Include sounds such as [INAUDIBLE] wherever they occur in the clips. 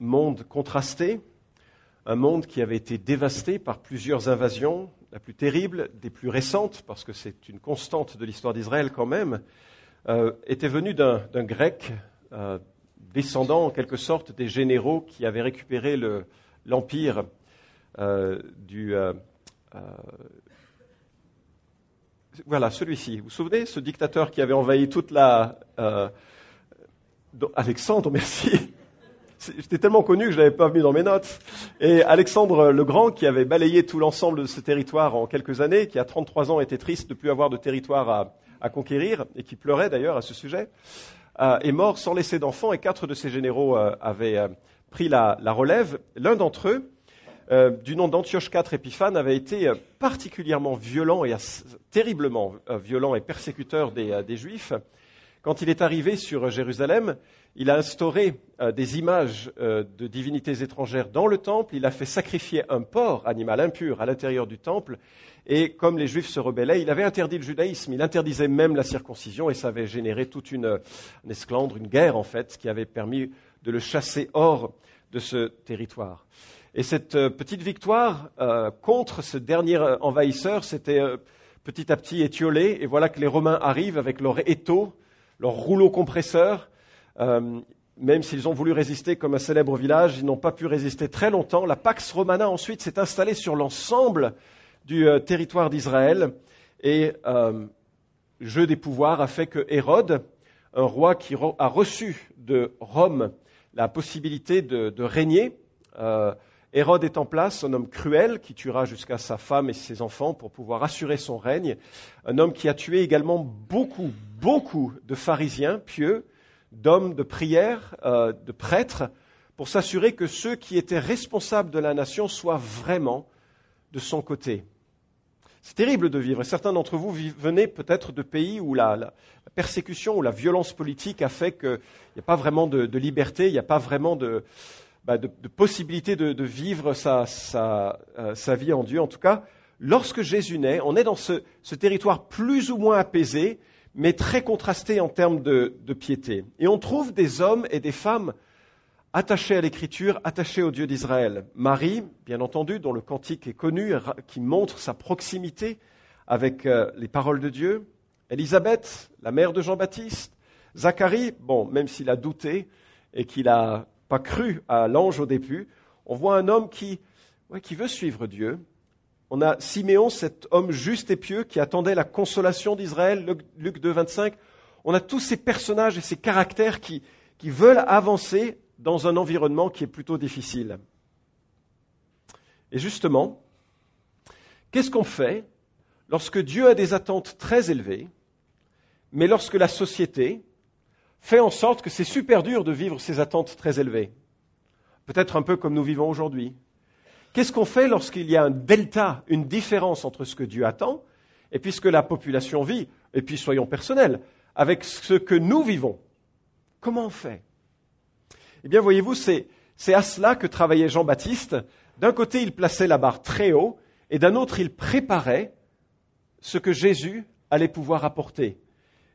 monde contrasté, un monde qui avait été dévasté par plusieurs invasions, la plus terrible, des plus récentes, parce que c'est une constante de l'histoire d'Israël quand même, euh, était venu d'un grec euh, descendant en quelque sorte des généraux qui avaient récupéré l'empire euh, du... voilà, celui-ci. Vous vous souvenez, ce dictateur qui avait envahi toute la... Alexandre, [LAUGHS] merci. J'étais tellement connu que je l'avais pas mis dans mes notes. Et Alexandre le Grand, qui avait balayé tout l'ensemble de ce territoire en quelques années, qui à 33 ans était triste de plus avoir de territoire à, conquérir, et qui pleurait d'ailleurs à ce sujet, euh, est mort sans laisser d'enfants, et quatre de ses généraux euh, avaient euh, pris la, relève. L'un d'entre eux, du nom d'Antioche IV Épiphane, avait été particulièrement violent et terriblement violent et persécuteur des Juifs. Quand il est arrivé sur Jérusalem, il a instauré euh, des images euh, de divinités étrangères dans le temple, il a fait sacrifier un porc, animal impur, à l'intérieur du temple, et comme les Juifs se rebellaient, il avait interdit le judaïsme, il interdisait même la circoncision, et ça avait généré toute une, esclandre, une guerre en fait, qui avait permis de le chasser hors de ce territoire. Et cette euh, petite victoire contre ce dernier envahisseur s'était petit à petit étiolée, et voilà que les Romains arrivent avec leur étau, leur rouleau compresseur, euh, même s'ils ont voulu résister comme un célèbre village, ils n'ont pas pu résister très longtemps. La Pax Romana ensuite s'est installée sur l'ensemble du euh, territoire d'Israël et euh, jeu des pouvoirs a fait que Hérode, un roi qui a reçu de Rome la possibilité de, régner, Hérode est en place, un homme cruel qui tuera jusqu'à sa femme et ses enfants pour pouvoir assurer son règne, un homme qui a tué également beaucoup, beaucoup de pharisiens pieux, d'hommes de prière, euh, de prêtres, pour s'assurer que ceux qui étaient responsables de la nation soient vraiment de son côté. C'est terrible de vivre. Certains d'entre vous venez peut-être de pays où la, persécution ou la violence politique a fait qu'il n'y a pas vraiment de, liberté, il n'y a pas vraiment de, bah, possibilité de, vivre sa, euh, sa, vie en Dieu. En tout cas, lorsque Jésus naît, on est dans ce territoire plus ou moins apaisé, mais très contrasté en termes de, piété. Et on trouve des hommes et des femmes attachés à l'écriture, attachés au Dieu d'Israël. Marie, bien entendu, dont le cantique est connu, qui montre sa proximité avec euh, les paroles de Dieu. Élisabeth, la mère de Jean-Baptiste. Zacharie, bon, même s'il a douté et qu'il n'a pas cru à l'ange au début, on voit un homme qui, qui veut suivre Dieu, on a Siméon, cet homme juste et pieux qui attendait la consolation d'Israël, Luc 2, 25. On a tous ces personnages et ces caractères qui, veulent avancer dans un environnement qui est plutôt difficile. Et justement, qu'est-ce qu'on fait lorsque Dieu a des attentes très élevées, mais lorsque la société fait en sorte que c'est super dur de vivre ces attentes très élevées? Peut-être un peu comme nous vivons aujourd'hui. Qu'est-ce qu'on fait lorsqu'il y a un delta, une différence entre ce que Dieu attend et puis ce que la population vit, et puis soyons personnels, avec ce que nous vivons Comment on fait? Eh bien, voyez-vous, c'est, à cela que travaillait Jean-Baptiste. D'un côté, il plaçait la barre très haut, et d'un autre, il préparait ce que Jésus allait pouvoir apporter.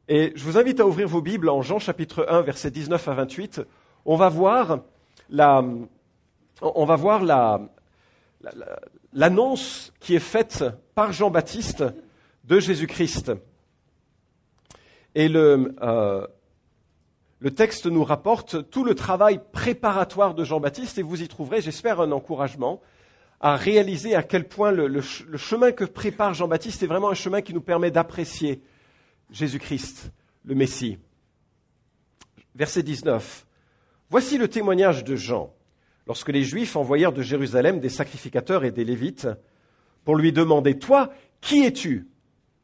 Et je vous invite à ouvrir vos Bibles en Jean chapitre 1, versets 19 à 28. On va voir la, on va voir la, l'annonce qui est faite par Jean-Baptiste de Jésus-Christ. Et euh, le, texte nous rapporte tout le travail préparatoire de Jean-Baptiste et vous y trouverez, j'espère, un encouragement à réaliser à quel point le chemin que prépare Jean-Baptiste est vraiment un chemin qui nous permet d'apprécier Jésus-Christ, le Messie. Verset 19. Voici le témoignage de Jean lorsque les Juifs envoyèrent de Jérusalem des sacrificateurs et des Lévites pour lui demander, Toi, qui es-tu?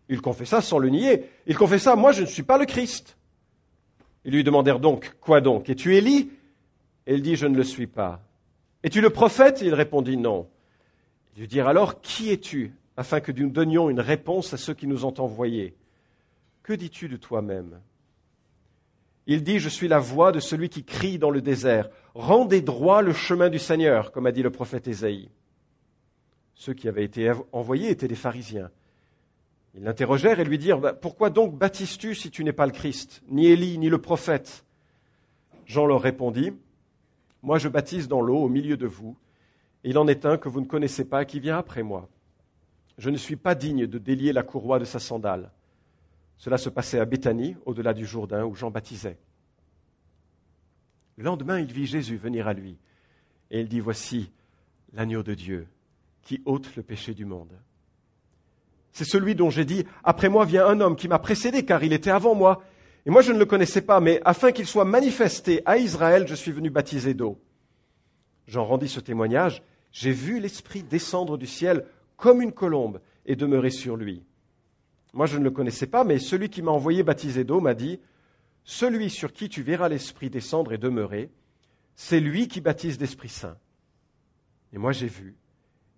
Il confessa sans le nier. Il confessa, Moi, je ne suis pas le Christ. Ils lui demandèrent donc, Quoi donc? Es-tu Élie? Et il dit, Je ne le suis pas. Es-tu le prophète? Il répondit, Non. Ils lui dirent alors, Qui es-tu afin que nous donnions une réponse à ceux qui nous ont envoyés. Que dis-tu de toi-même? Il dit, je suis la voix de celui qui crie dans le désert. Rendez droit le chemin du Seigneur, comme a dit le prophète Ésaïe. Ceux qui avaient été envoyés étaient des pharisiens. Ils l'interrogèrent et lui dirent, bah, pourquoi donc baptises-tu si tu n'es pas le Christ, ni Élie, ni le prophète? Jean leur répondit, Moi je baptise dans l'eau au milieu de vous, et il en est un que vous ne connaissez pas qui vient après moi. Je ne suis pas digne de délier la courroie de sa sandale. Cela se passait à Béthanie, au-delà du Jourdain, où Jean baptisait. Le lendemain, il vit Jésus venir à lui, et il dit, Voici l'agneau de Dieu qui ôte le péché du monde. C'est celui dont j'ai dit, Après moi vient un homme qui m'a précédé, car il était avant moi, et moi je ne le connaissais pas, mais afin qu'il soit manifesté à Israël, je suis venu baptiser d'eau. Jean rendit ce témoignage, j'ai vu l'Esprit descendre du ciel comme une colombe et demeurer sur lui. Moi je ne le connaissais pas, mais celui qui m'a envoyé baptiser d'eau m'a dit, Celui sur qui tu verras l'Esprit descendre et demeurer, c'est lui qui baptise d'Esprit Saint. Et moi j'ai vu,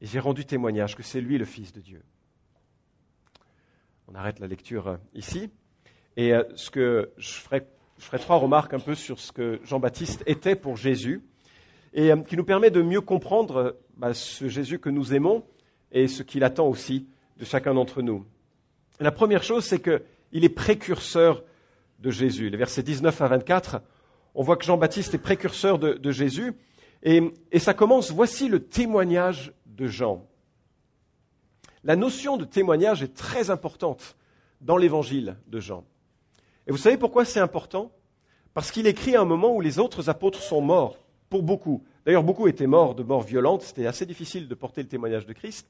et j'ai rendu témoignage que c'est lui le Fils de Dieu. On arrête la lecture euh, ici. Et euh, ce que je ferai, je ferai trois remarques un peu sur ce que Jean-Baptiste était pour Jésus, et euh, qui nous permet de mieux comprendre bah, ce Jésus que nous aimons et ce qu'il attend aussi de chacun d'entre nous. La première chose, c'est qu'il est précurseur de Jésus. Les versets 19 à 24, on voit que Jean-Baptiste est précurseur de, Jésus, et, ça commence, voici le témoignage de Jean. La notion de témoignage est très importante dans l'évangile de Jean. Et vous savez pourquoi c'est important? Parce qu'il écrit à un moment où les autres apôtres sont morts, pour beaucoup. D'ailleurs, beaucoup étaient morts de mort violente, c'était assez difficile de porter le témoignage de Christ.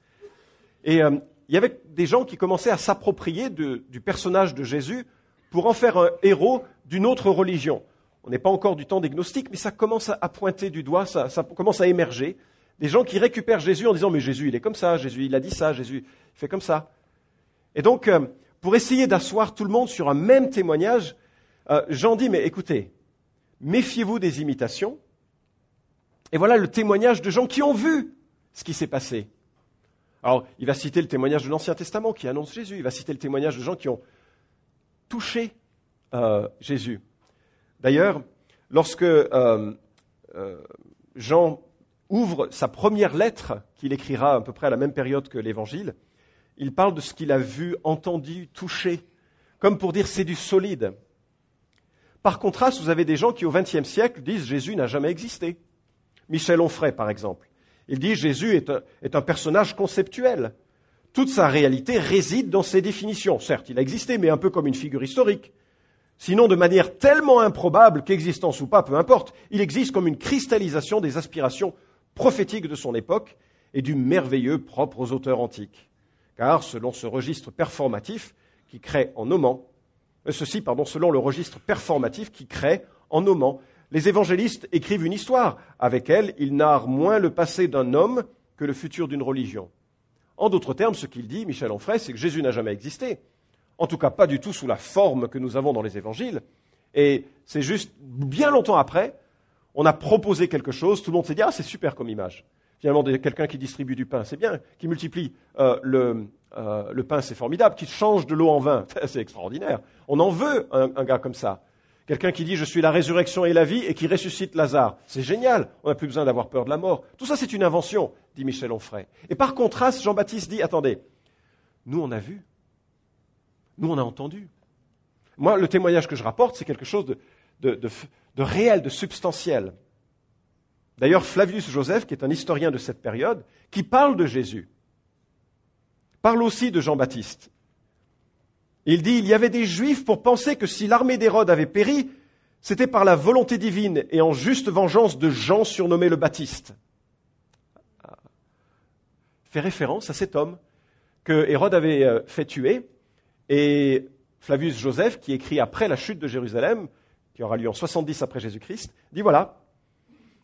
Et euh, il y avait des gens qui commençaient à s'approprier du personnage de Jésus pour en faire un héros d'une autre religion. On n'est pas encore du temps des gnostiques, mais ça commence à pointer du doigt, ça, ça commence à émerger. Des gens qui récupèrent Jésus en disant Mais Jésus, il est comme ça, Jésus, il a dit ça, Jésus, il fait comme ça. Et donc, euh, pour essayer d'asseoir tout le monde sur un même témoignage, euh, Jean dit Mais écoutez, méfiez-vous des imitations. Et voilà le témoignage de gens qui ont vu ce qui s'est passé. Alors, il va citer le témoignage de l'Ancien Testament qui annonce Jésus. Il va citer le témoignage de gens qui ont touché euh, Jésus. D'ailleurs, lorsque Jean ouvre sa première lettre qu'il écrira à peu près à la même période que l'Évangile, il parle de ce qu'il a vu, entendu, touché, comme pour dire c'est du solide. Par contraste, vous avez des gens qui au XXe siècle disent Jésus n'a jamais existé. Michel Onfray, par exemple. Il dit Jésus est un, personnage conceptuel. Toute sa réalité réside dans ses définitions. Certes, il a existé, mais un peu comme une figure historique. Sinon, de manière tellement improbable qu'existence ou pas, peu importe, il existe comme une cristallisation des aspirations prophétique de son époque et du merveilleux propre aux auteurs antiques. Car selon ce registre performatif qui crée en nommant, euh, ceci, pardon, selon le registre performatif qui crée en nommant, les évangélistes écrivent une histoire. Avec elle, ils narrent moins le passé d'un homme que le futur d'une religion. En d'autres termes, ce qu'il dit, Michel Onfray, c'est que Jésus n'a jamais existé. En tout cas, pas du tout sous la forme que nous avons dans les évangiles. Et c'est juste bien longtemps après on a proposé quelque chose, tout le monde s'est dit ah c'est super comme image. Finalement, quelqu'un qui distribue du pain, c'est bien, qui multiplie euh, euh, le, pain, c'est formidable, qui change de l'eau en vin, [LAUGHS] c'est extraordinaire. On en veut un, gars comme ça. Quelqu'un qui dit je suis la résurrection et la vie et qui ressuscite Lazare, c'est génial. On n'a plus besoin d'avoir peur de la mort. Tout ça c'est une invention, dit Michel Onfray. Et par contraste, Jean-Baptiste dit attendez, nous on a vu, nous on a entendu. Moi, le témoignage que je rapporte, c'est quelque chose de, de, réel, de substantiel. D'ailleurs, Flavius Joseph, qui est un historien de cette période, qui parle de Jésus, parle aussi de Jean-Baptiste. Il dit, il y avait des Juifs pour penser que si l'armée d'Hérode avait péri, c'était par la volonté divine et en juste vengeance de Jean surnommé le Baptiste. Fait référence à cet homme que Hérode avait euh, fait tuer et Flavius Joseph, qui écrit après la chute de Jérusalem, qui aura lieu en 70 après Jésus-Christ, dit voilà,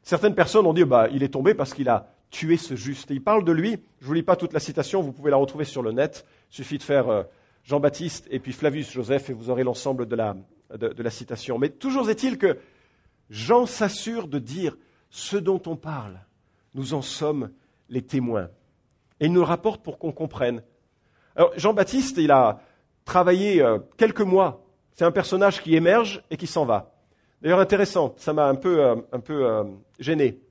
certaines personnes ont dit bah, il est tombé parce qu'il a tué ce juste. Et il parle de lui, je ne vous lis pas toute la citation, vous pouvez la retrouver sur le net, suffit de faire euh, Jean-Baptiste et puis Flavius Joseph et vous aurez l'ensemble de la, citation. Mais toujours est-il que Jean s'assure de dire ce dont on parle, nous en sommes les témoins. Et il nous rapporte pour qu'on comprenne. Alors Jean-Baptiste, il a travaillé euh, quelques mois c'est un personnage qui émerge et qui s'en va. D'ailleurs, intéressant, ça m'a un peu, euh, un peu euh, gêné.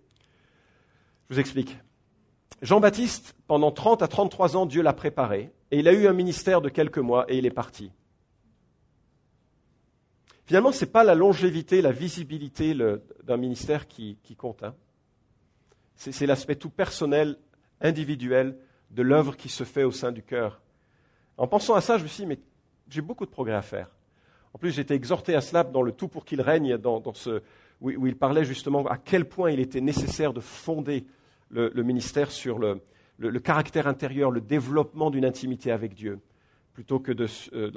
Je vous explique. Jean-Baptiste, pendant 30 à 33 ans, Dieu l'a préparé, et il a eu un ministère de quelques mois, et il est parti. Finalement, ce n'est pas la longévité, la visibilité d'un ministère qui, compte. Hein. C'est l'aspect tout personnel, individuel de l'œuvre qui se fait au sein du cœur. En pensant à ça, je me suis dit, mais j'ai beaucoup de progrès à faire. En plus, été exhorté à cela dans le tout pour qu'il règne, dans, ce, où, il parlait justement à quel point il était nécessaire de fonder le, ministère sur le, caractère intérieur, le développement d'une intimité avec Dieu, plutôt que de euh,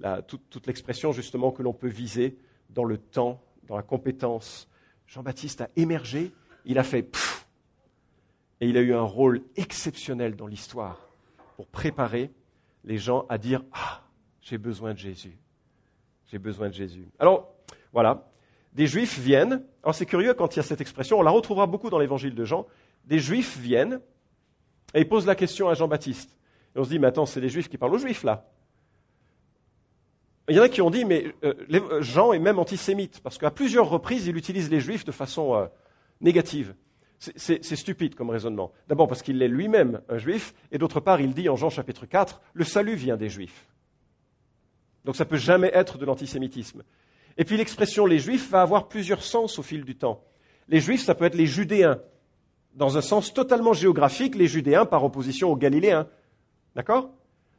la, toute, l'expression justement que l'on peut viser dans le temps, dans la compétence. Jean-Baptiste a émergé, il a fait pfff, et il a eu un rôle exceptionnel dans l'histoire pour préparer les gens à dire Ah, j'ai besoin de Jésus. J'ai besoin de Jésus. Alors, voilà. Des Juifs viennent. Alors, c'est curieux quand il y a cette expression. On la retrouvera beaucoup dans l'évangile de Jean. Des Juifs viennent et ils posent la question à Jean-Baptiste. Et on se dit, mais attends, c'est des Juifs qui parlent aux Juifs, là. Il y en a qui ont dit, mais euh, Jean est même antisémite, parce qu'à plusieurs reprises, il utilise les Juifs de façon euh, négative. C'est stupide comme raisonnement. D'abord parce qu'il est lui-même un juif, et d'autre part, il dit en Jean chapitre 4, le salut vient des juifs. Donc ça ne peut jamais être de l'antisémitisme. Et puis l'expression les juifs va avoir plusieurs sens au fil du temps. Les juifs, ça peut être les judéens, dans un sens totalement géographique, les judéens par opposition aux galiléens. D'accord?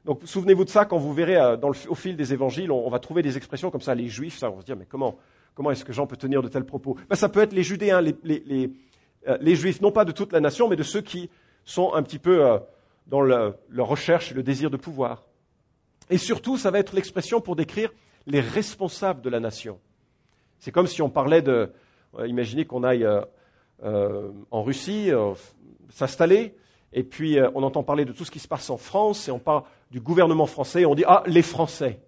Donc souvenez-vous de ça quand vous verrez euh, au fil des évangiles, on, va trouver des expressions comme ça, les juifs, ça, on va se dire, mais comment, comment est-ce que Jean peut tenir de tels propos? Ben, Ça peut être les judéens, les euh, les juifs, non pas de toute la nation, mais de ceux qui sont un petit peu euh, dans leur recherche le désir de pouvoir. Et surtout, ça va être l'expression pour décrire les responsables de la nation. C'est comme si on parlait de, imaginez qu'on aille en Russie, s'installer, et puis on entend parler de tout ce qui se passe en France, et on parle du gouvernement français, et on dit, ah, les Français.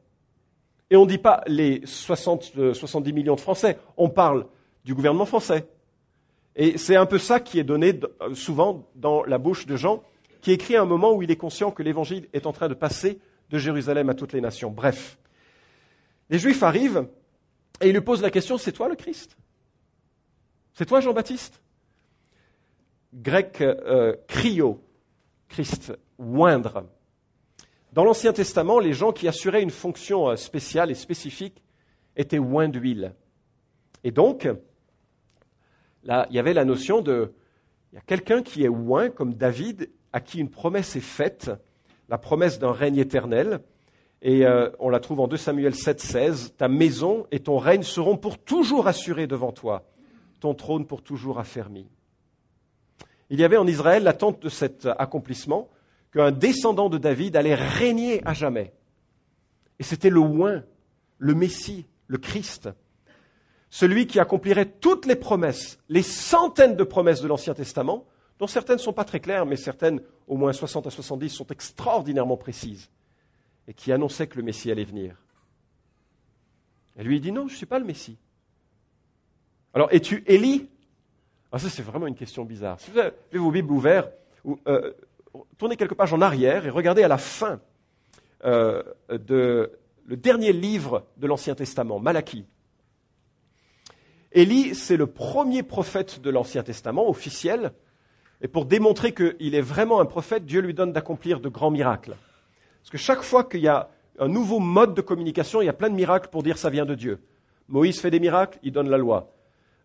Et on ne dit pas les 60, 70 millions de Français, on parle du gouvernement français. Et c'est un peu ça qui est donné euh, souvent dans la bouche de Jean, qui écrit à un moment où il est conscient que l'évangile est en train de passer de Jérusalem à toutes les nations. Bref, les Juifs arrivent et ils lui posent la question, c'est toi le Christ? C'est toi Jean-Baptiste? Grec euh, cryo, Christ, oindre. Dans l'Ancien Testament, les gens qui assuraient une fonction euh, spéciale et spécifique étaient oints d'huile. Et donc, là, il y avait la notion de, il y a quelqu'un qui est oint, comme David, à qui une promesse est faite, la promesse d'un règne éternel. Et euh, on la trouve en 2 Samuel 7, 16. Ta maison et ton règne seront pour toujours assurés devant toi, ton trône pour toujours affermi. Il y avait en Israël l'attente de cet accomplissement, qu'un descendant de David allait régner à jamais. Et c'était le oint, le Messie, le Christ celui qui accomplirait toutes les promesses, les centaines de promesses de l'Ancien Testament, dont certaines ne sont pas très claires, mais certaines, au moins 60 à 70, sont extraordinairement précises, et qui annonçaient que le Messie allait venir. Et lui, dit non, je ne suis pas le Messie. Alors, es-tu Élie? Ah, Ça, c'est vraiment une question bizarre. Si vous avez vos Bibles ouvertes, euh, tournez quelques pages en arrière et regardez à la fin euh, de le dernier livre de l'Ancien Testament, Malachie. Élie, c'est le premier prophète de l'Ancien Testament, officiel, et pour démontrer qu'il est vraiment un prophète, Dieu lui donne d'accomplir de grands miracles. Parce que chaque fois qu'il y a un nouveau mode de communication, il y a plein de miracles pour dire ça vient de Dieu. Moïse fait des miracles, il donne la loi.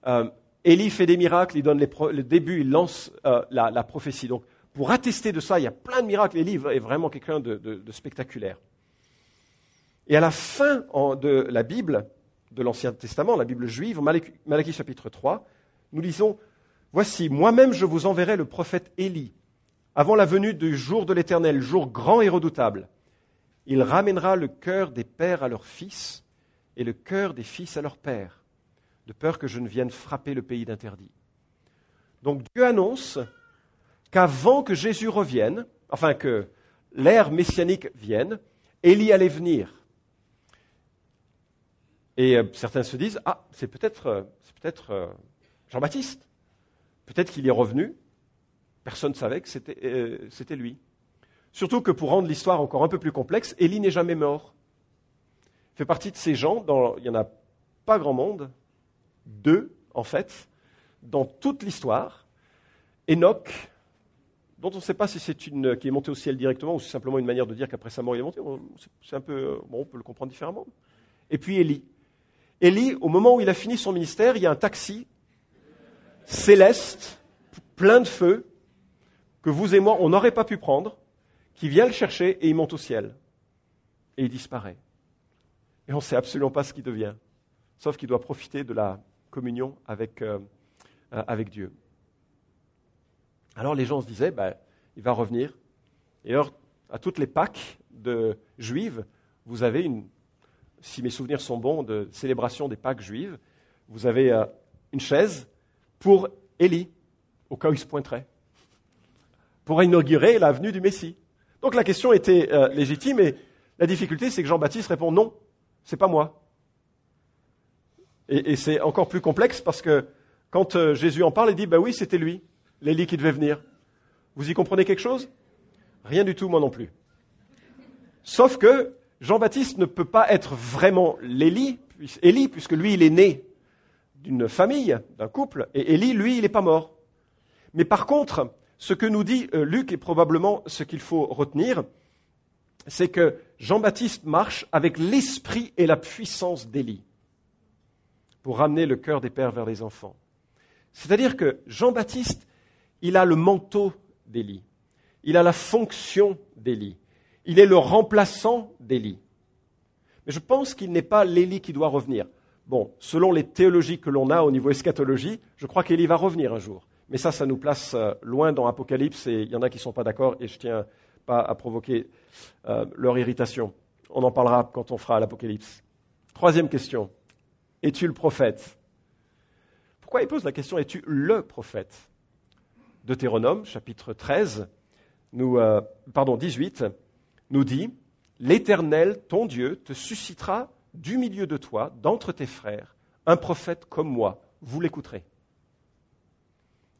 Euh, Élie fait des miracles, il donne le début, il lance euh, la, prophétie. Donc, pour attester de ça, il y a plein de miracles. Élie est vraiment quelqu'un de, spectaculaire. Et à la fin de la Bible, de l'Ancien Testament, la Bible juive, Malachie chapitre 3, nous lisons Voici, moi-même je vous enverrai le prophète Élie, avant la venue du jour de l'Éternel, jour grand et redoutable. Il ramènera le cœur des pères à leurs fils et le cœur des fils à leurs pères, de peur que je ne vienne frapper le pays d'interdit. Donc Dieu annonce qu'avant que Jésus revienne, enfin que l'ère messianique vienne, Élie allait venir. Et euh, certains se disent, ah, c'est peut-être euh, peut euh, Jean-Baptiste. Peut-être qu'il est revenu. Personne ne savait que c'était lui. Surtout que pour rendre l'histoire encore un peu plus complexe, Élie n'est jamais mort. Il fait partie de ces gens, il n'y en a pas grand monde, deux en fait, dans toute l'histoire. Enoch, dont on ne sait pas si c'est une qui est monté au ciel directement ou c'est simplement une manière de dire qu'après sa mort il est monté. C'est un peu, bon, on peut le comprendre différemment. Et puis Élie. Élie, au moment où il a fini son ministère, il y a un taxi céleste, plein de feu, que vous et moi, on n'aurait pas pu prendre, qui vient le chercher et il monte au ciel. Et il disparaît. Et on ne sait absolument pas ce qu'il devient, sauf qu'il doit profiter de la communion avec, euh, euh, avec Dieu. Alors les gens se disaient, ben, il va revenir. Et alors, à toutes les Pâques de juives, vous avez une, si mes souvenirs sont bons, de célébration des Pâques juives, vous avez euh, une chaise pour Élie, au cas où il se pointerait, pour inaugurer la venue du Messie. Donc la question était légitime et la difficulté, c'est que Jean-Baptiste répond non, c'est pas moi. Et, c'est encore plus complexe parce que quand euh, Jésus en parle, il dit, bah oui, c'était lui, l'Élie qui devait venir. Vous y comprenez quelque chose? Rien du tout, moi non plus. Sauf que Jean-Baptiste ne peut pas être vraiment l'Élie, Élie, puisque lui, il est né d'une famille, d'un couple, et Élie, lui, il n'est pas mort. Mais par contre, ce que nous dit euh, Luc, et probablement ce qu'il faut retenir, c'est que Jean-Baptiste marche avec l'esprit et la puissance d'Élie pour ramener le cœur des pères vers les enfants. C'est-à-dire que Jean-Baptiste, il a le manteau d'Élie, il a la fonction d'Élie, il est le remplaçant d'Élie. Mais je pense qu'il n'est pas l'Élie qui doit revenir. Bon, selon les théologies que l'on a au niveau eschatologie, je crois qu'Élie va revenir un jour. Mais ça, ça nous place euh, loin dans Apocalypse et il y en a qui ne sont pas d'accord et je tiens pas à provoquer euh, leur irritation. On en parlera quand on fera l'Apocalypse. Troisième question. Es-tu le prophète? Pourquoi il pose la question Es-tu le prophète? Deutéronome, chapitre 13, nous, euh, pardon, 18, nous dit L'Éternel, ton Dieu, te suscitera du milieu de toi, d'entre tes frères, un prophète comme moi. Vous l'écouterez.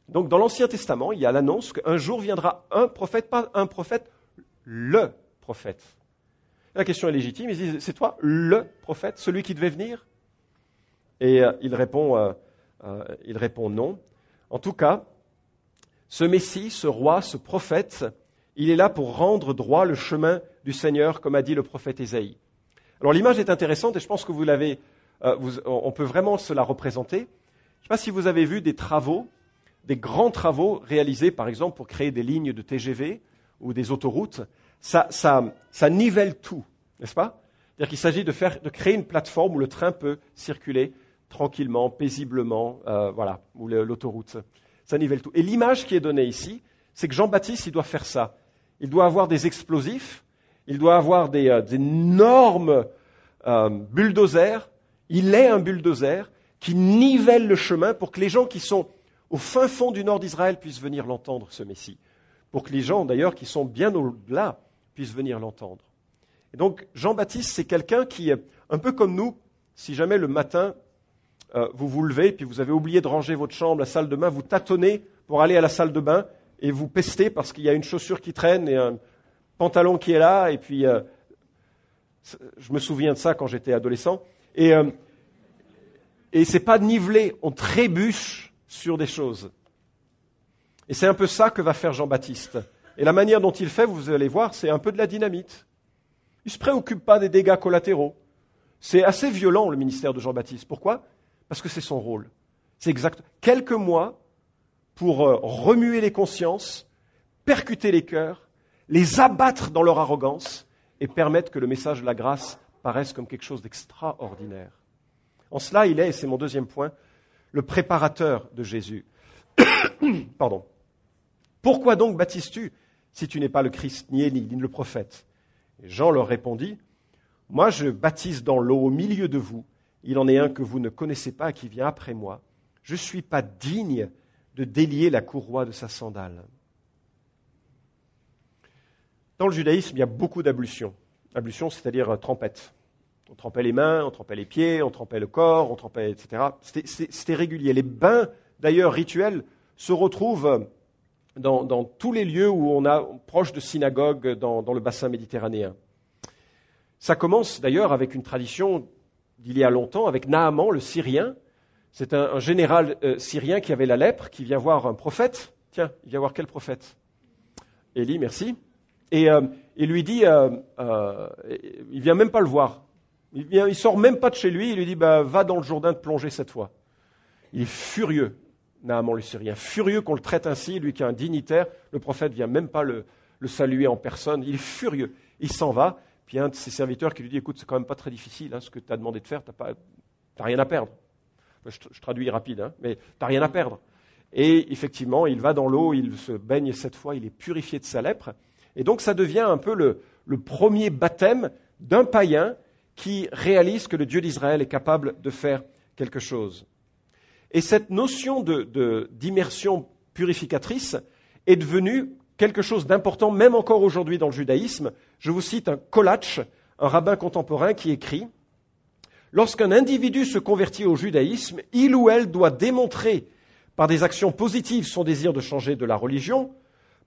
Donc dans l'Ancien Testament, il y a l'annonce qu'un jour viendra un prophète, pas un prophète, le prophète. La question est légitime, ils disent, c'est toi le prophète, celui qui devait venir? Et euh, il, répond, euh, euh, il répond non. En tout cas, ce Messie, ce roi, ce prophète, il est là pour rendre droit le chemin du Seigneur, comme a dit le prophète Ésaïe. Alors l'image est intéressante et je pense que vous l'avez, on peut vraiment se la représenter. Je ne sais pas si vous avez vu des travaux des grands travaux réalisés, par exemple, pour créer des lignes de TGV ou des autoroutes, ça, nivelle tout, n'est-ce pas? C'est-à-dire qu'il s'agit de, de créer une plateforme où le train peut circuler tranquillement, paisiblement, euh, voilà, ou l'autoroute. Ça nivelle tout. Et l'image qui est donnée ici, c'est que Jean-Baptiste, il doit faire ça. Il doit avoir des explosifs, il doit avoir des, euh, énormes euh, bulldozers. Il est un bulldozer qui nivelle le chemin pour que les gens qui sont au fin fond du nord d'Israël puissent venir l'entendre, ce Messie, pour que les gens d'ailleurs qui sont bien au-delà puissent venir l'entendre. Et donc Jean-Baptiste, c'est quelqu'un qui un peu comme nous, si jamais le matin euh, vous vous levez, puis vous avez oublié de ranger votre chambre, la salle de bain, vous tâtonnez pour aller à la salle de bain et vous pestez parce qu'il y a une chaussure qui traîne et un pantalon qui est là, et puis euh, je me souviens de ça quand j'étais adolescent, et, euh, et c'est pas nivelé, on trébuche sur des choses. Et c'est un peu ça que va faire Jean-Baptiste. Et la manière dont il fait, vous allez voir, c'est un peu de la dynamite. Il ne se préoccupe pas des dégâts collatéraux. C'est assez violent le ministère de Jean-Baptiste. Pourquoi? Parce que c'est son rôle. C'est exact. Quelques mois pour euh, remuer les consciences, percuter les cœurs, les abattre dans leur arrogance et permettre que le message de la grâce paraisse comme quelque chose d'extraordinaire. En cela, il est, et c'est mon deuxième point, le préparateur de Jésus. [COUGHS] Pardon. Pourquoi donc baptises-tu si tu n'es pas le Christ, ni Élie, ni le prophète? Et Jean leur répondit, Moi je baptise dans l'eau au milieu de vous. Il en est un que vous ne connaissez pas, qui vient après moi. Je ne suis pas digne de délier la courroie de sa sandale. Dans le judaïsme, il y a beaucoup d'ablutions. Ablution, c'est-à-dire euh, trompette. On trempait les mains, on trempait les pieds, on trempait le corps, on trempait, etc. C'était régulier. Les bains, d'ailleurs, rituels, se retrouvent dans, tous les lieux où on a proche de synagogues dans, le bassin méditerranéen. Ça commence d'ailleurs avec une tradition d'il y a longtemps, avec Naaman, le Syrien. C'est un, général euh, syrien qui avait la lèpre, qui vient voir un prophète. Tiens, il vient voir quel prophète? Élie, merci. Et euh, il lui dit, euh, il vient même pas le voir. Il vient, sort même pas de chez lui, il lui dit bah, va dans le Jourdain te plonger cette fois. Il est furieux, Naaman le Syrien, furieux qu'on le traite ainsi, lui qui est un dignitaire. Le prophète vient même pas le, saluer en personne. Il est furieux. Il s'en va. Puis un de ses serviteurs qui lui dit écoute, c'est quand même pas très difficile hein, ce que tu as demandé de faire, tu n'as rien à perdre. Je, traduis rapide, hein, mais tu n'as rien à perdre. Et effectivement, il va dans l'eau, il se baigne cette fois, il est purifié de sa lèpre. Et donc ça devient un peu le, premier baptême d'un païen qui réalise que le Dieu d'Israël est capable de faire quelque chose. Et cette notion d'immersion purificatrice est devenue quelque chose d'important, même encore aujourd'hui dans le judaïsme. Je vous cite un Kolach, un rabbin contemporain, qui écrit Lorsqu'un individu se convertit au judaïsme, il ou elle doit démontrer par des actions positives son désir de changer de la religion.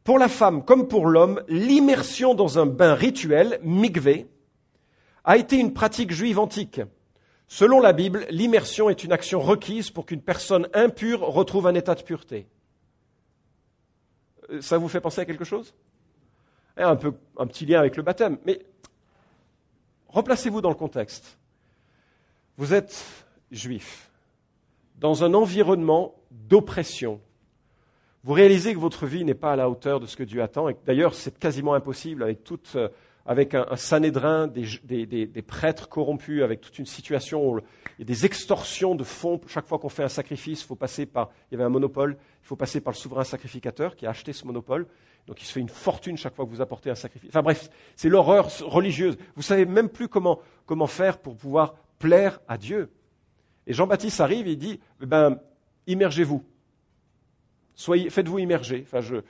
Pour la femme comme pour l'homme, l'immersion dans un bain rituel, mikvé, a été une pratique juive antique. Selon la Bible, l'immersion est une action requise pour qu'une personne impure retrouve un état de pureté. Euh, ça vous fait penser à quelque chose? Un, peu, un petit lien avec le baptême. Mais replacez-vous dans le contexte. Vous êtes juif, dans un environnement d'oppression. Vous réalisez que votre vie n'est pas à la hauteur de ce que Dieu attend, et d'ailleurs c'est quasiment impossible avec, toute, euh, avec un, un des, prêtres corrompus, avec toute une situation où il y a des extorsions de fonds. Chaque fois qu'on fait un sacrifice, il faut passer par, il y avait un monopole, il faut passer par le souverain sacrificateur qui a acheté ce monopole. Donc il se fait une fortune chaque fois que vous apportez un sacrifice. Enfin bref, c'est l'horreur religieuse. Vous savez même plus comment, faire pour pouvoir plaire à Dieu. Et Jean-Baptiste arrive et il dit, eh ben, immergez-vous. faites-vous immerger. Enfin, je,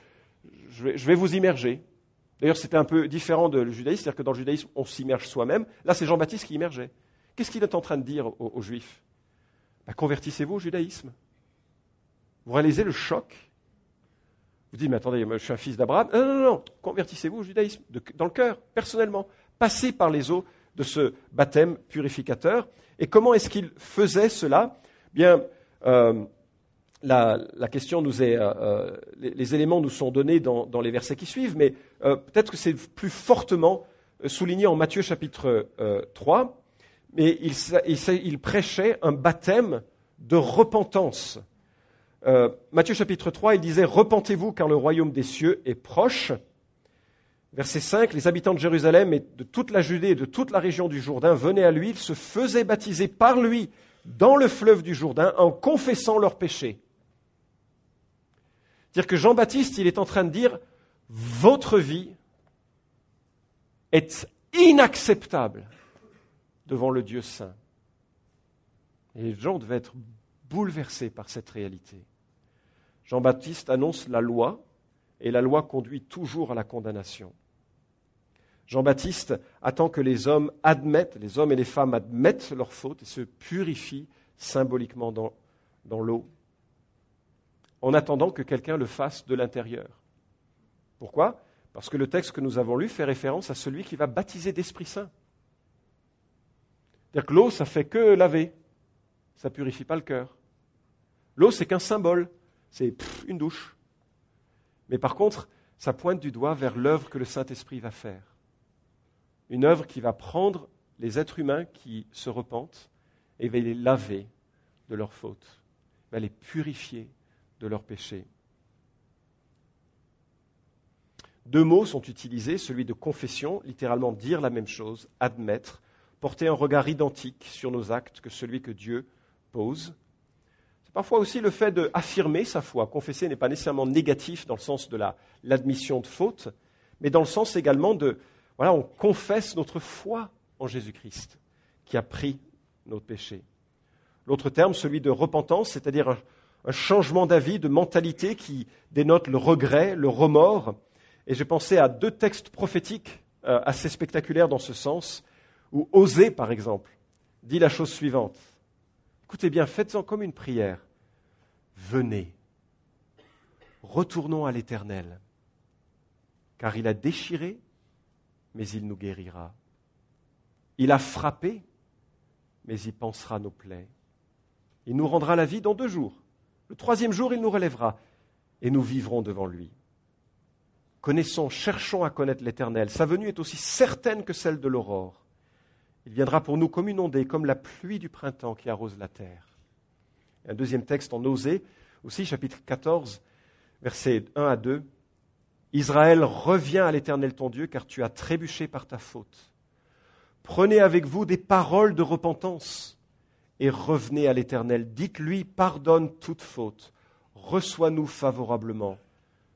vais, vous immerger. D'ailleurs, c'était un peu différent de le judaïsme, c'est-à-dire que dans le judaïsme, on s'immerge soi-même. Là, c'est Jean-Baptiste qui immergeait. Qu'est-ce qu'il est en train de dire aux, Juifs? Ben, Convertissez-vous au judaïsme. Vous réalisez le choc Vous dites, mais attendez, je suis un fils d'Abraham. Non, non, non, convertissez-vous au judaïsme, dans le cœur, personnellement. Passez par les eaux de ce baptême purificateur. Et comment est-ce qu'il faisait cela? Bien, euh, la, question nous est, euh, euh, les, éléments nous sont donnés dans, les versets qui suivent, mais peut-être que c'est plus fortement souligné en Matthieu chapitre 3. Mais il, il, prêchait un baptême de repentance. Matthieu chapitre 3, il disait Repentez-vous car le royaume des cieux est proche. Verset 5, les habitants de Jérusalem et de toute la Judée et de toute la région du Jourdain venaient à lui, ils se faisaient baptiser par lui dans le fleuve du Jourdain en confessant leurs péchés. C'est-à-dire que Jean-Baptiste, il est en train de dire, votre vie est inacceptable devant le Dieu saint. Et les gens devaient être bouleversés par cette réalité. Jean-Baptiste annonce la loi, et la loi conduit toujours à la condamnation. Jean-Baptiste attend que les hommes admettent, les hommes et les femmes admettent leurs fautes et se purifient symboliquement dans, dans l'eau, en attendant que quelqu'un le fasse de l'intérieur. Pourquoi? Parce que le texte que nous avons lu fait référence à celui qui va baptiser d'Esprit Saint. C'est-à-dire que l'eau, ça fait que laver, ça ne purifie pas le cœur. L'eau, c'est qu'un symbole, c'est une douche. Mais par contre, ça pointe du doigt vers l'œuvre que le Saint-Esprit va faire une œuvre qui va prendre les êtres humains qui se repentent et va les laver de leurs fautes, va les purifier de leurs péchés. Deux mots sont utilisés, celui de confession, littéralement dire la même chose, admettre, porter un regard identique sur nos actes que celui que Dieu pose. C'est parfois aussi le fait d'affirmer sa foi. Confesser n'est pas nécessairement négatif dans le sens de l'admission de faute, mais dans le sens également de voilà, on confesse notre foi en Jésus-Christ qui a pris nos péchés. L'autre terme, celui de repentance, c'est-à-dire un, changement d'avis, de mentalité qui dénote le regret, le remords. Et j'ai pensé à deux textes prophétiques euh, assez spectaculaires dans ce sens, où Osée, par exemple, dit la chose suivante. Écoutez bien, faites-en comme une prière. Venez, retournons à l'Éternel, car il a déchiré mais il nous guérira. Il a frappé, mais il pensera nos plaies. Il nous rendra la vie dans deux jours. Le troisième jour, il nous relèvera, et nous vivrons devant lui. Connaissons, cherchons à connaître l'Éternel. Sa venue est aussi certaine que celle de l'aurore, Il viendra pour nous comme une ondée, comme la pluie du printemps qui arrose la terre. un deuxième texte en Osée, aussi chapitre 14, versets 1 à 2. Israël, reviens à l'Éternel ton Dieu, car tu as trébuché par ta faute. Prenez avec vous des paroles de repentance et revenez à l'Éternel. Dites-lui, pardonne toute faute, reçois-nous favorablement.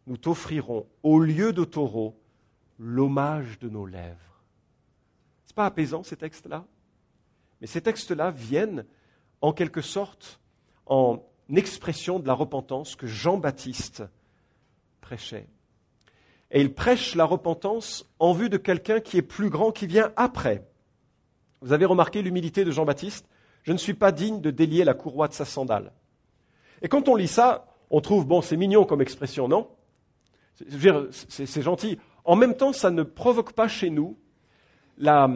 Nous t'offrirons, au lieu de taureau, l'hommage de nos lèvres. Ce n'est pas apaisant ces textes-là? Mais ces textes-là viennent en quelque sorte en expression de la repentance que Jean-Baptiste prêchait. Et il prêche la repentance en vue de quelqu'un qui est plus grand, qui vient après. Vous avez remarqué l'humilité de Jean-Baptiste? Je ne suis pas digne de délier la courroie de sa sandale. Et quand on lit ça, on trouve, bon, c'est mignon comme expression, non? C'est gentil. En même temps, ça ne provoque pas chez nous la,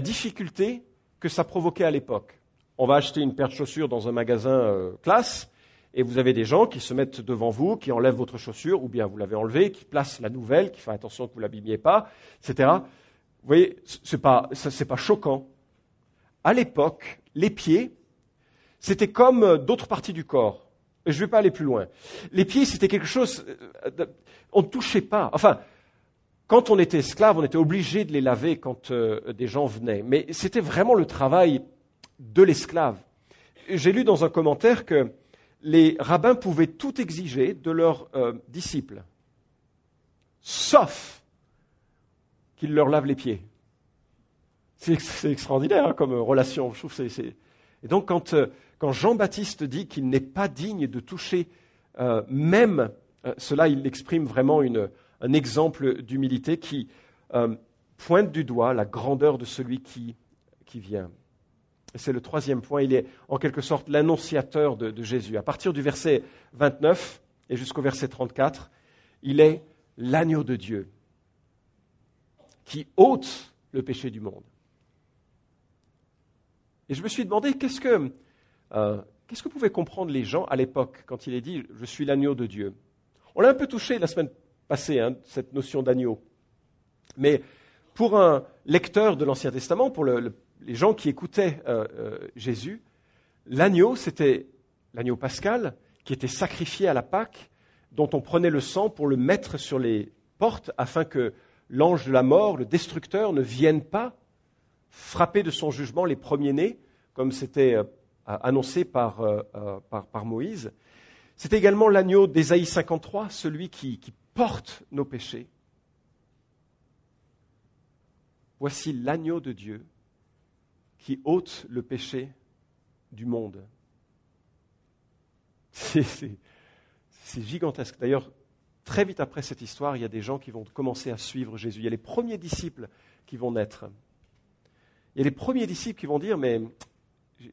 difficulté que ça provoquait à l'époque. On va acheter une paire de chaussures dans un magasin euh, classe, et vous avez des gens qui se mettent devant vous, qui enlèvent votre chaussure, ou bien vous l'avez enlevée, qui placent la nouvelle, qui font attention que vous l'abîmiez pas, etc. Vous voyez, pas, c'est pas choquant. À l'époque, les pieds, c'était comme euh, d'autres parties du corps. Je ne vais pas aller plus loin. Les pieds, c'était quelque chose, euh, on ne touchait pas. Enfin, quand on était esclave, on était obligé de les laver quand euh, des gens venaient. Mais c'était vraiment le travail de l'esclave. J'ai lu dans un commentaire que les rabbins pouvaient tout exiger de leurs disciples, sauf qu'ils leur lavent les pieds. C'est extraordinaire hein, comme relation. Je trouve Et donc quand, euh, quand Jean-Baptiste dit qu'il n'est pas digne de toucher euh, même cela, il exprime vraiment une, un exemple d'humilité qui pointe du doigt la grandeur de celui qui, qui vient c'est le troisième point, il est en quelque sorte l'annonciateur de, Jésus. À partir du verset 29 et jusqu'au verset 34, il est l'agneau de Dieu qui ôte le péché du monde. Et je me suis demandé qu'est-ce que, euh, qu'est-ce que pouvaient comprendre les gens à l'époque quand il est dit Je suis l'agneau de Dieu On l'a un peu touché la semaine passée, hein, cette notion d'agneau. Mais pour un lecteur de l'Ancien Testament, pour le les gens qui écoutaient euh, euh, Jésus, l'agneau, c'était l'agneau pascal qui était sacrifié à la Pâque, dont on prenait le sang pour le mettre sur les portes afin que l'ange de la mort, le destructeur, ne vienne pas frapper de son jugement les premiers-nés, comme c'était euh, annoncé par, par, Moïse. C'est également l'agneau d'Ésaïe 53, celui qui porte nos péchés. Voici l'agneau de Dieu qui ôte le péché du monde. [LAUGHS] C'est gigantesque. D'ailleurs, très vite après cette histoire, il y a des gens qui vont commencer à suivre Jésus. Il y a les premiers disciples qui vont naître. Il y a les premiers disciples qui vont dire, mais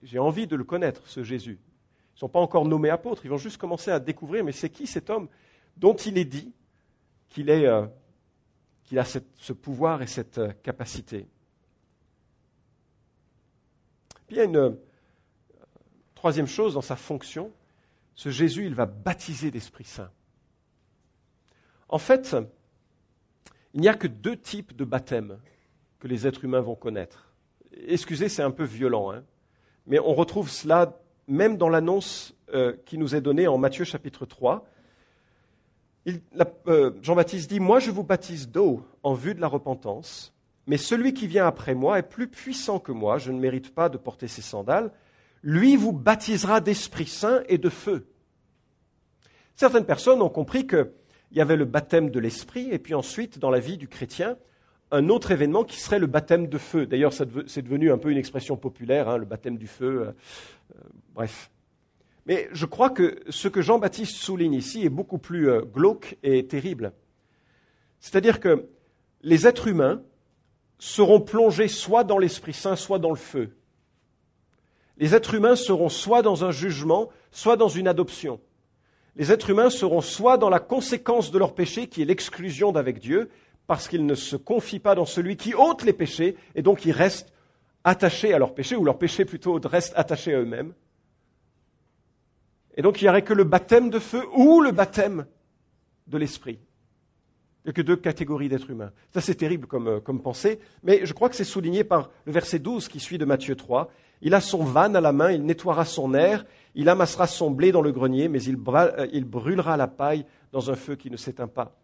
j'ai envie de le connaître, ce Jésus. Ils ne sont pas encore nommés apôtres, ils vont juste commencer à découvrir, mais c'est qui cet homme dont il est dit qu'il euh, a ce pouvoir et cette euh, capacité? Puis il y a une euh, troisième chose dans sa fonction. Ce Jésus, il va baptiser d'Esprit Saint. En fait, il n'y a que deux types de baptême que les êtres humains vont connaître. Excusez, c'est un peu violent, hein, mais on retrouve cela même dans l'annonce euh, qui nous est donnée en Matthieu chapitre 3. Euh, Jean-Baptiste dit, Moi je vous baptise d'eau en vue de la repentance, mais celui qui vient après moi est plus puissant que moi, je ne mérite pas de porter ses sandales. Lui vous baptisera d'Esprit Saint et de feu. Certaines personnes ont compris qu'il y avait le baptême de l'Esprit, et puis ensuite, dans la vie du chrétien, un autre événement qui serait le baptême de feu. D'ailleurs, c'est devenu un peu une expression populaire, hein, le baptême du feu. Euh, euh, bref. Mais je crois que ce que Jean-Baptiste souligne ici est beaucoup plus euh, glauque et terrible. C'est-à-dire que les êtres humains seront plongés soit dans l'Esprit Saint, soit dans le feu. Les êtres humains seront soit dans un jugement, soit dans une adoption. Les êtres humains seront soit dans la conséquence de leur péché, qui est l'exclusion d'avec Dieu, parce qu'ils ne se confient pas dans celui qui ôte les péchés, et donc ils restent attachés à leur péché, ou leur péché plutôt reste attaché à eux-mêmes. Et donc il n'y aurait que le baptême de feu ou le baptême de l'Esprit. Il n'y a que deux catégories d'êtres humains. Ça, c'est terrible comme, comme pensée, mais je crois que c'est souligné par le verset 12 qui suit de Matthieu 3. Il a son van à la main, il nettoiera son air, il amassera son blé dans le grenier, mais il, brûlera la paille dans un feu qui ne s'éteint pas.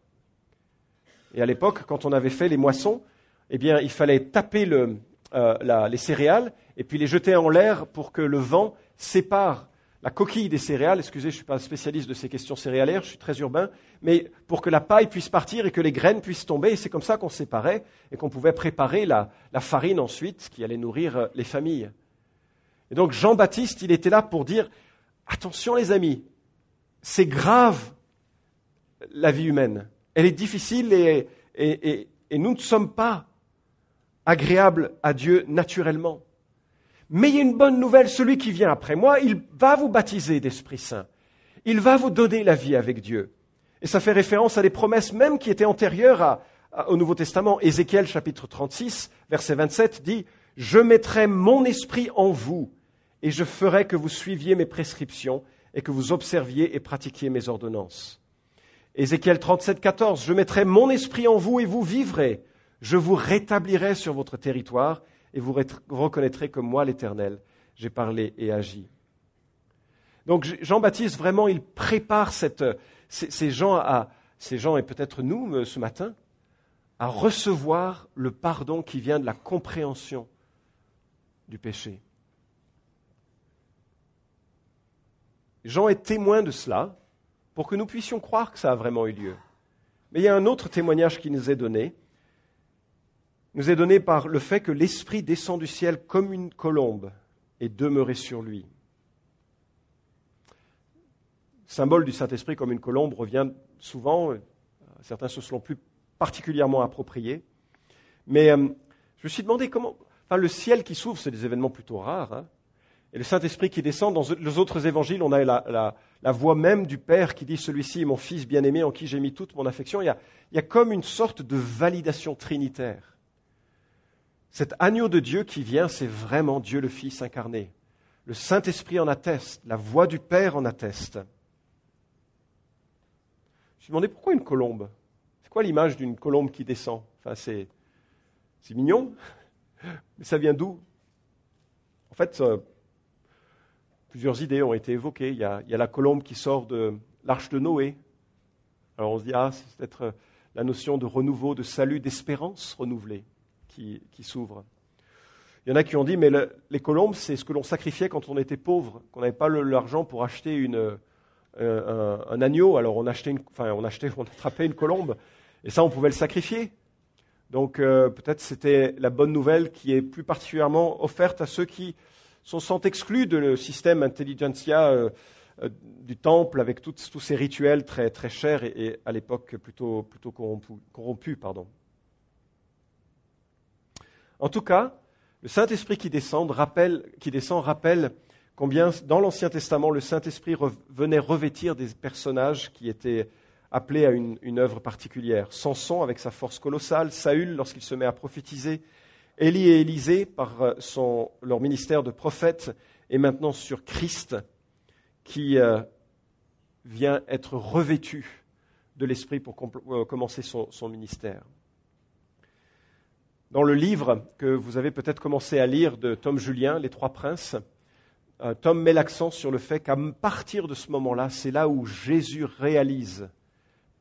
Et à l'époque, quand on avait fait les moissons, eh bien, il fallait taper euh, les céréales et puis les jeter en l'air pour que le vent sépare la coquille des céréales. Excusez, je ne suis pas spécialiste de ces questions céréalières, je suis très urbain, mais pour que la paille puisse partir et que les graines puissent tomber. Et c'est comme ça qu'on séparait et qu'on pouvait préparer la farine ensuite qui allait nourrir euh, les familles. Et donc Jean-Baptiste, il était là pour dire, attention les amis, c'est grave la vie humaine. Elle est difficile et, nous ne sommes pas agréables à Dieu naturellement. Mais il y a une bonne nouvelle, celui qui vient après moi, il va vous baptiser d'Esprit Saint. Il va vous donner la vie avec Dieu. Et ça fait référence à des promesses même qui étaient antérieures au Nouveau Testament. Ézéchiel chapitre 36, verset 27 dit, Je mettrai mon esprit en vous et je ferai que vous suiviez mes prescriptions et que vous observiez et pratiquiez mes ordonnances. Ézéchiel 37, 14, je mettrai mon esprit en vous et vous vivrez. Je vous rétablirai sur votre territoire et vous reconnaîtrez que moi, l'Éternel, j'ai parlé et agi. Donc Jean-Baptiste, vraiment, il prépare ces, gens à, ces gens et peut-être nous euh, ce matin, à recevoir le pardon qui vient de la compréhension du péché. Jean est témoin de cela pour que nous puissions croire que ça a vraiment eu lieu. Mais il y a un autre témoignage qui nous est donné. Nous est donné par le fait que l'Esprit descend du ciel comme une colombe et demeurait sur lui. Le symbole du Saint-Esprit comme une colombe revient souvent, certains se sont plus particulièrement appropriés. Mais euh, je me suis demandé comment. Enfin, le ciel qui s'ouvre, c'est des événements plutôt rares. Hein. Et le Saint-Esprit qui descend, dans les autres évangiles, on a la, voix même du Père qui dit Celui-ci est mon Fils bien-aimé en qui j'ai mis toute mon affection. Il y, a, comme une sorte de validation trinitaire. Cet agneau de Dieu qui vient, c'est vraiment Dieu le Fils incarné. Le Saint-Esprit en atteste, la voix du Père en atteste. Je me suis demandé pourquoi une colombe? C'est quoi l'image d'une colombe qui descend? Enfin, c'est, c'est mignon, [LAUGHS] mais ça vient d'où? En fait, plusieurs idées ont été évoquées. Il y, a, la colombe qui sort de l'arche de Noé. Alors on se dit, ah, c'est peut-être euh, la notion de renouveau, de salut, d'espérance renouvelée qui, s'ouvre. Il y en a qui ont dit, mais les colombes, c'est ce que l'on sacrifiait quand on était pauvre, qu'on n'avait pas l'argent pour acheter une, euh, un, agneau. Alors on achetait, enfin, on achetait, [LAUGHS] on attrapait une colombe, et ça, on pouvait le sacrifier. Donc euh, peut-être c'était la bonne nouvelle qui est plus particulièrement offerte à ceux qui sont, exclus de le système intelligentsia euh, euh, du temple avec tous ces rituels très, chers et, à l'époque plutôt, plutôt corrompus. En tout cas, le Saint-Esprit qui descend rappelle, qui descend rappelle combien dans l'Ancien Testament le Saint-Esprit venait revêtir des personnages qui étaient appelés à une, une œuvre particulière. Samson avec sa force colossale, Saül lorsqu'il se met à prophétiser, Élie et Élisée, par euh, leur ministère de prophète, et maintenant sur Christ, qui euh, vient être revêtu de l'Esprit pour euh, commencer son, ministère. Dans le livre que vous avez peut-être commencé à lire de Tom Julien, Les Trois Princes, Tom met l'accent sur le fait qu'à partir de ce moment-là, c'est là où Jésus réalise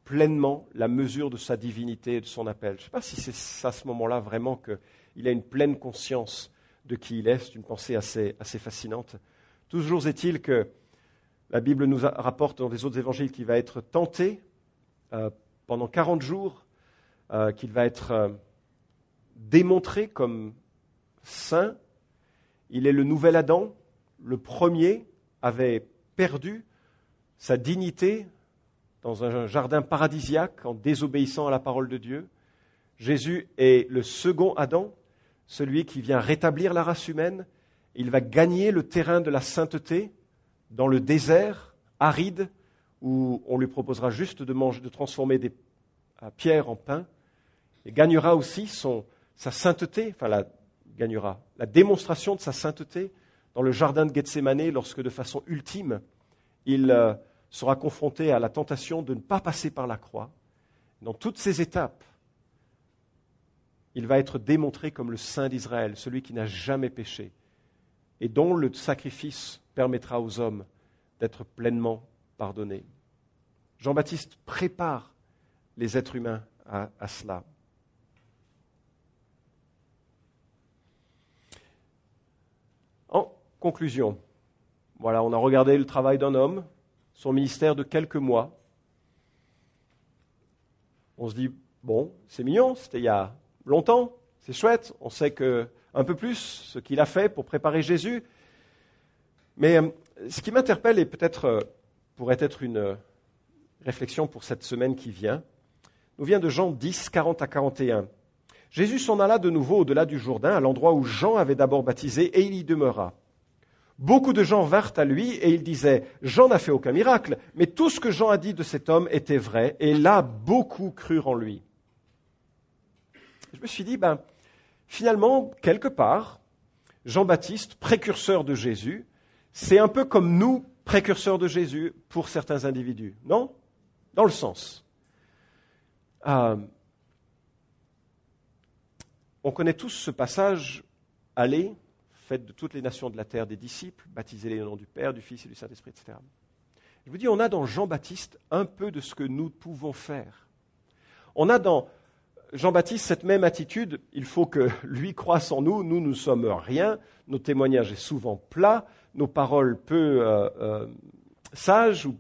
pleinement la mesure de sa divinité et de son appel. Je ne sais pas si c'est à ce moment-là vraiment que il a une pleine conscience de qui il est. C'est une pensée assez, fascinante. Toujours est-il que la Bible nous rapporte dans des autres évangiles qu'il va être tenté euh, pendant 40 jours, euh, qu'il va être euh, démontré comme saint. Il est le nouvel Adam. Le premier avait perdu sa dignité dans un jardin paradisiaque en désobéissant à la parole de Dieu. Jésus est le second Adam celui qui vient rétablir la race humaine. Il va gagner le terrain de la sainteté dans le désert aride où on lui proposera juste de, transformer des pierres en pain. Il gagnera aussi sa sainteté, enfin la, gagnera la démonstration de sa sainteté dans le jardin de Gethsemane lorsque de façon ultime il euh, sera confronté à la tentation de ne pas passer par la croix, dans toutes ces étapes, il va être démontré comme le Saint d'Israël, celui qui n'a jamais péché, et dont le sacrifice permettra aux hommes d'être pleinement pardonnés. Jean-Baptiste prépare les êtres humains à, cela. En conclusion, voilà, on a regardé le travail d'un homme, son ministère de quelques mois. On se dit, bon, c'est mignon, c'était il longtemps, c'est chouette, on sait que un peu plus ce qu'il a fait pour préparer Jésus. Mais euh, ce qui m'interpelle et peut-être euh, pourrait être une euh, réflexion pour cette semaine qui vient, nous vient de Jean 10, 40 à 41. Jésus s'en alla de nouveau au-delà du Jourdain, à l'endroit où Jean avait d'abord baptisé, et il y demeura. Beaucoup de gens vinrent à lui et ils disaient, Jean n'a fait aucun miracle, mais tout ce que Jean a dit de cet homme était vrai, et là beaucoup crurent en lui. Je me suis dit, ben, finalement, quelque part, Jean-Baptiste, précurseur de Jésus, c'est un peu comme nous, précurseurs de Jésus, pour certains individus, non? Dans le sens. Euh, on connaît tous ce passage, allez, faites de toutes les nations de la terre des disciples, baptisez-les au nom du Père, du Fils et du Saint-Esprit, etc. Je vous dis, on a dans Jean-Baptiste un peu de ce que nous pouvons faire. On a dans Jean-Baptiste cette même attitude, il faut que lui croisse en nous, nous ne sommes rien, nos témoignages sont souvent plats, nos paroles peu euh, euh, sages ou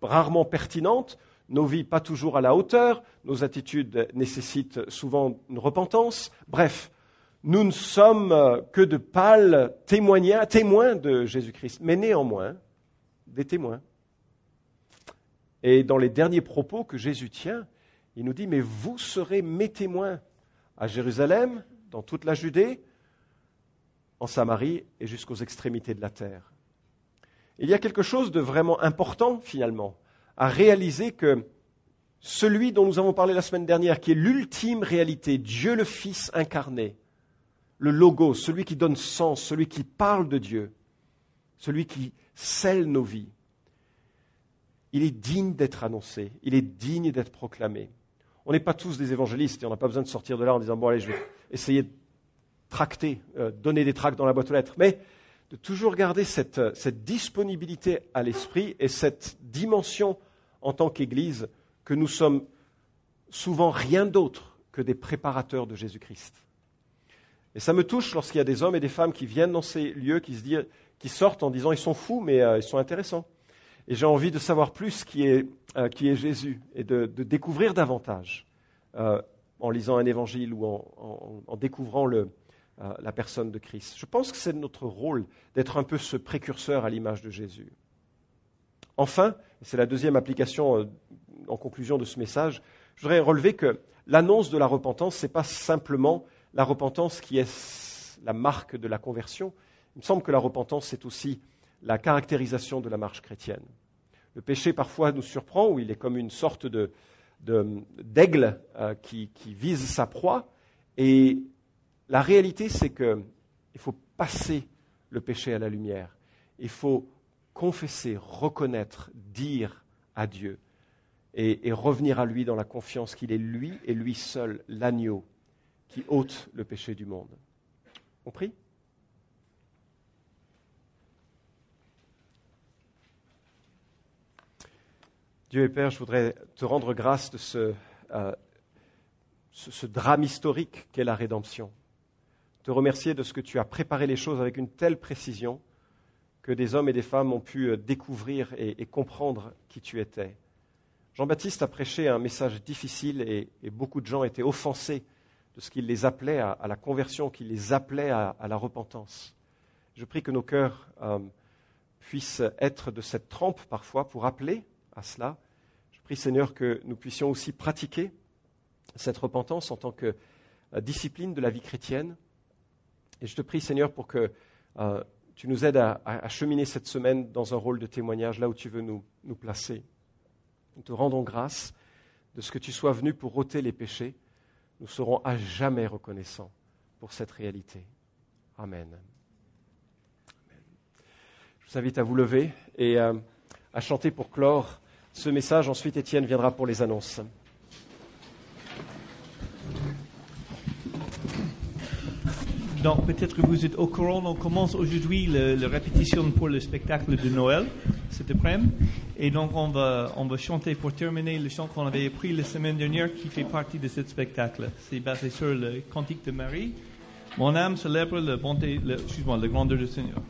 rarement pertinentes, nos vies pas toujours à la hauteur, nos attitudes nécessitent souvent une repentance. Bref, nous ne sommes euh, que de pâles témoins de Jésus-Christ, mais néanmoins des témoins. Et dans les derniers propos que Jésus tient, il nous dit, mais vous serez mes témoins à Jérusalem, dans toute la Judée, en Samarie et jusqu'aux extrémités de la terre. Il y a quelque chose de vraiment important, finalement, à réaliser que celui dont nous avons parlé la semaine dernière, qui est l'ultime réalité, Dieu le Fils incarné, le logo, celui qui donne sens, celui qui parle de Dieu, celui qui scelle nos vies, il est digne d'être annoncé, il est digne d'être proclamé. On n'est pas tous des évangélistes et on n'a pas besoin de sortir de là en disant bon allez je vais essayer de tracter, euh, donner des tracts dans la boîte aux lettres, mais de toujours garder cette, euh, cette disponibilité à l'esprit et cette dimension en tant qu'Église que nous sommes souvent rien d'autre que des préparateurs de Jésus-Christ. Et ça me touche lorsqu'il y a des hommes et des femmes qui viennent dans ces lieux, qui, se qui sortent en disant ils sont fous, mais euh, ils sont intéressants. Et j'ai envie de savoir plus qui est, euh, qui est Jésus et de, de découvrir davantage euh, en lisant un évangile ou en, en, découvrant le, euh, la personne de Christ. Je pense que c'est notre rôle d'être un peu ce précurseur à l'image de Jésus. Enfin, c'est la deuxième application en conclusion de ce message, je voudrais relever que l'annonce de la repentance, ce n'est pas simplement la repentance qui est la marque de la conversion. Il me semble que la repentance, c'est aussi la caractérisation de la marche chrétienne. Le péché parfois nous surprend, où il est comme une sorte d'aigle euh, qui, vise sa proie. Et la réalité, c'est qu'il faut passer le péché à la lumière. Il faut confesser, reconnaître, dire à Dieu et revenir à lui dans la confiance qu'il est lui et lui seul l'agneau qui ôte le péché du monde. On prie? Dieu et Père, je voudrais te rendre grâce de ce, euh, ce, drame historique qu'est la rédemption. Te remercier de ce que tu as préparé les choses avec une telle précision que des hommes et des femmes ont pu euh, découvrir et, comprendre qui tu étais. Jean-Baptiste a prêché un message difficile et, beaucoup de gens étaient offensés de ce qu'il les appelait à, la conversion, qu'il les appelait à, à, la repentance. Je prie que nos cœurs euh, puissent être de cette trempe parfois pour appeler à cela. Prie Seigneur que nous puissions aussi pratiquer cette repentance en tant que euh, discipline de la vie chrétienne. Et je te prie Seigneur pour que euh, tu nous aides à, cheminer cette semaine dans un rôle de témoignage là où tu veux nous, nous placer. Nous te rendons grâce de ce que tu sois venu pour ôter les péchés. Nous serons à jamais reconnaissants pour cette réalité. Amen. Je vous invite à vous lever et euh, à chanter pour clore ce message. Ensuite, Étienne viendra pour les annonces. Donc peut-être que vous êtes au courant, on commence aujourd'hui la répétition pour le spectacle de Noël, cet après-midi. Et donc on va, on va chanter pour terminer le chant qu'on avait pris la semaine dernière qui fait partie de ce spectacle. C'est basé sur le cantique de Marie. Mon âme célèbre bonté, la grandeur du Seigneur.